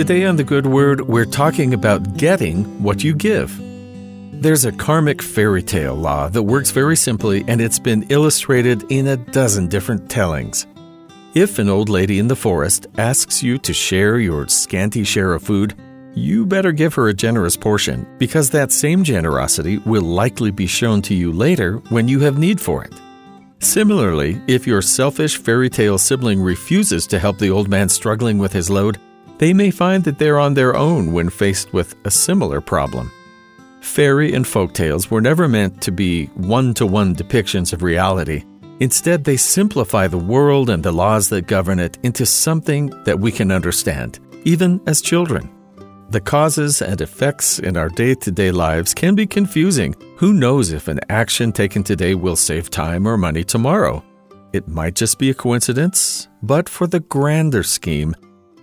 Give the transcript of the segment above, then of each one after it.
Today on The Good Word, we're talking about getting what you give. There's a karmic fairy tale law that works very simply, and it's been illustrated in a dozen different tellings. If an old lady in the forest asks you to share your scanty share of food, you better give her a generous portion because that same generosity will likely be shown to you later when you have need for it. Similarly, if your selfish fairy tale sibling refuses to help the old man struggling with his load, they may find that they're on their own when faced with a similar problem. Fairy and folk tales were never meant to be one to one depictions of reality. Instead, they simplify the world and the laws that govern it into something that we can understand, even as children. The causes and effects in our day to day lives can be confusing. Who knows if an action taken today will save time or money tomorrow? It might just be a coincidence, but for the grander scheme,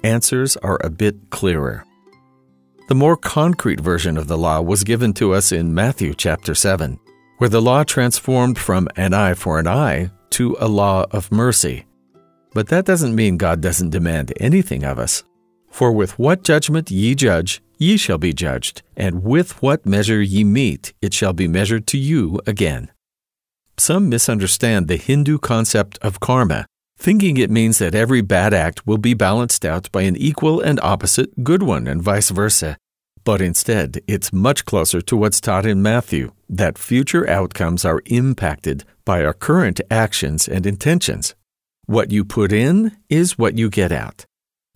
answers are a bit clearer. The more concrete version of the law was given to us in Matthew chapter 7, where the law transformed from an eye for an eye to a law of mercy. But that doesn't mean God doesn't demand anything of us. For with what judgment ye judge, ye shall be judged, and with what measure ye meet, it shall be measured to you again. Some misunderstand the Hindu concept of karma thinking it means that every bad act will be balanced out by an equal and opposite good one, and vice versa. But instead, it's much closer to what's taught in Matthew that future outcomes are impacted by our current actions and intentions. What you put in is what you get out.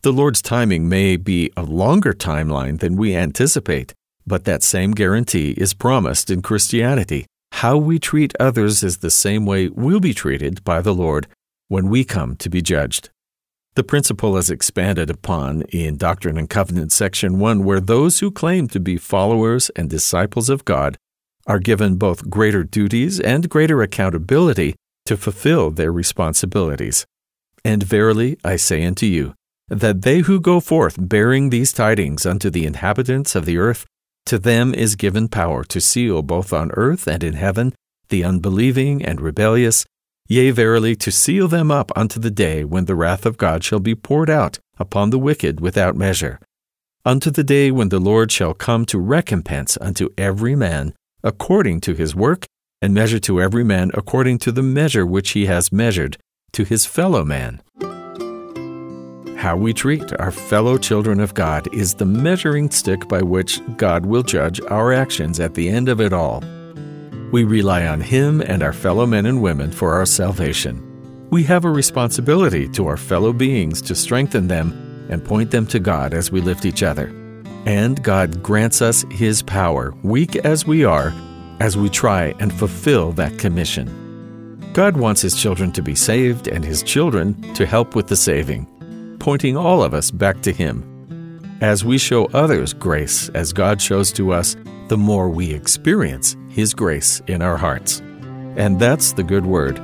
The Lord's timing may be a longer timeline than we anticipate, but that same guarantee is promised in Christianity. How we treat others is the same way we'll be treated by the Lord when we come to be judged. The principle is expanded upon in Doctrine and Covenants, section 1, where those who claim to be followers and disciples of God are given both greater duties and greater accountability to fulfill their responsibilities. And verily I say unto you, that they who go forth bearing these tidings unto the inhabitants of the earth, to them is given power to seal both on earth and in heaven the unbelieving and rebellious, Yea, verily, to seal them up unto the day when the wrath of God shall be poured out upon the wicked without measure, unto the day when the Lord shall come to recompense unto every man according to his work, and measure to every man according to the measure which he has measured to his fellow man. How we treat our fellow children of God is the measuring stick by which God will judge our actions at the end of it all. We rely on Him and our fellow men and women for our salvation. We have a responsibility to our fellow beings to strengthen them and point them to God as we lift each other. And God grants us His power, weak as we are, as we try and fulfill that commission. God wants His children to be saved and His children to help with the saving, pointing all of us back to Him. As we show others grace as God shows to us, the more we experience His grace in our hearts. And that's the good word.